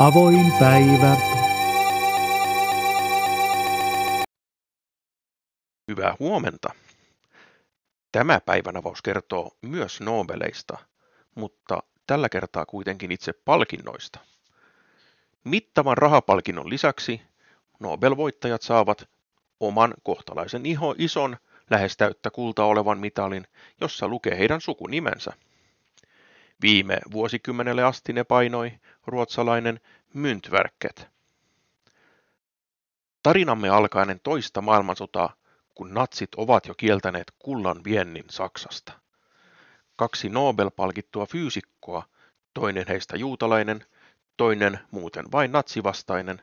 Avoin päivä. Hyvää huomenta. Tämä päivän avaus kertoo myös Nobeleista, mutta tällä kertaa kuitenkin itse palkinnoista. Mittavan rahapalkinnon lisäksi Nobel-voittajat saavat oman kohtalaisen iho ison, lähes täyttä kulta olevan mitalin, jossa lukee heidän sukunimensä. Viime vuosikymmenelle asti ne painoi ruotsalainen Myntverket. Tarinamme alkainen toista maailmansotaa, kun natsit ovat jo kieltäneet kullan viennin Saksasta. Kaksi Nobel-palkittua fyysikkoa, toinen heistä juutalainen, toinen muuten vain natsivastainen,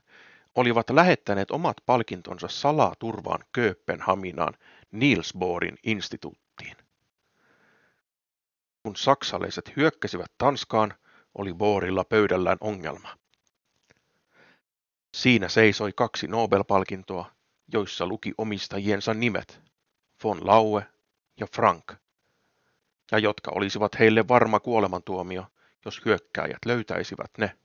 olivat lähettäneet omat palkintonsa salaa turvaan Kööpenhaminaan Niels Bohrin instituuttiin. Kun saksalaiset hyökkäsivät Tanskaan, oli Bohrilla pöydällään ongelma. Siinä seisoi kaksi Nobel-palkintoa, joissa luki omistajiensa nimet, von Laue ja Frank, ja jotka olisivat heille varma kuolemantuomio, jos hyökkääjät löytäisivät ne.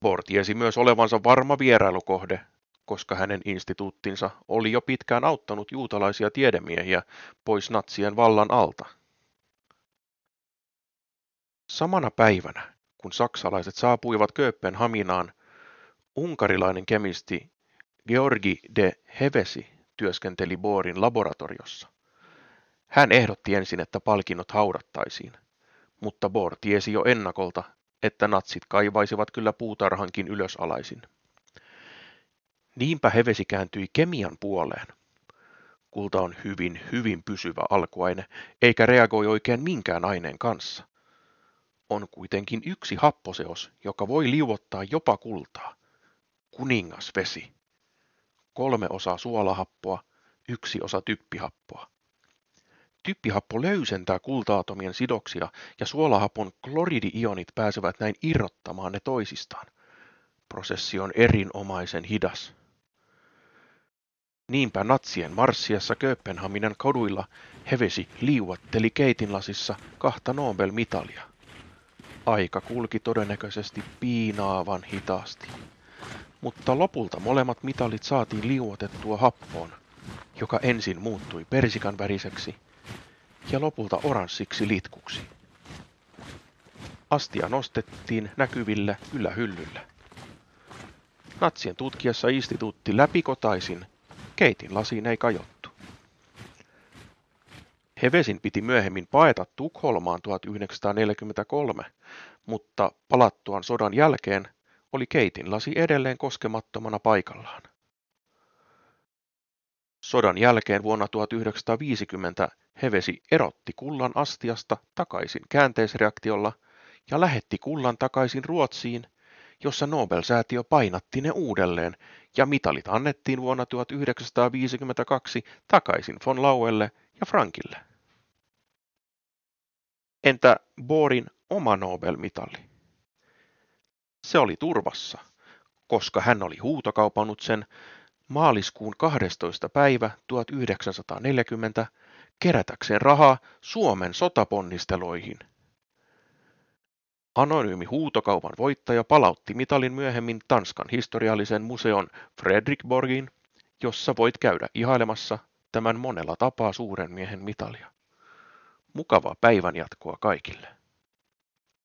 Bohr tiesi myös olevansa varma vierailukohde, koska hänen instituuttinsa oli jo pitkään auttanut juutalaisia tiedemiehiä pois natsien vallan alta. Samana päivänä, kun saksalaiset saapuivat Kööpenhaminaan, unkarilainen kemisti Georgi de Hevesi työskenteli Borin laboratoriossa. Hän ehdotti ensin, että palkinnot haudattaisiin, mutta Bohr tiesi jo ennakolta, että natsit kaivaisivat kyllä puutarhankin ylösalaisin. Niinpä Hevesi kääntyi kemian puoleen. Kulta on hyvin, hyvin pysyvä alkuaine, eikä reagoi oikein minkään aineen kanssa. On kuitenkin yksi happoseos, joka voi liuottaa jopa kultaa. Kuningasvesi. Kolme osaa suolahappoa, yksi osa typpihappoa. Typpihappo löysentää kultaatomien sidoksia ja suolahapon kloridiionit pääsevät näin irrottamaan ne toisistaan. Prosessi on erinomaisen hidas. Niinpä natsien marssiassa Kööpenhaminan kaduilla hevesi liuatteli keitinlasissa kahta Nobel-mitalia. Aika kulki todennäköisesti piinaavan hitaasti. Mutta lopulta molemmat mitalit saatiin liuotettua happoon, joka ensin muuttui persikan väriseksi ja lopulta oranssiksi litkuksi. Astia nostettiin näkyville ylähyllylle. Natsien tutkiessa instituutti läpikotaisin, keitin lasiin ei kajottu. Hevesin piti myöhemmin paeta Tukholmaan 1943, mutta palattuaan sodan jälkeen oli keitin lasi edelleen koskemattomana paikallaan. Sodan jälkeen vuonna 1950 Hevesi erotti kullan astiasta takaisin käänteisreaktiolla ja lähetti kullan takaisin Ruotsiin, jossa Nobel-säätiö painatti ne uudelleen ja mitalit annettiin vuonna 1952 takaisin von Lauelle ja Frankille. Entä Borin oma Nobel-mitali? Se oli turvassa, koska hän oli huutokaupannut sen maaliskuun 12. päivä 1940 kerätäkseen rahaa Suomen sotaponnisteloihin. Anonyymi huutokaupan voittaja palautti mitalin myöhemmin Tanskan historiallisen museon Fredrikborgin, jossa voit käydä ihailemassa tämän monella tapaa suuren miehen mitalia. Mukavaa päivän jatkoa kaikille.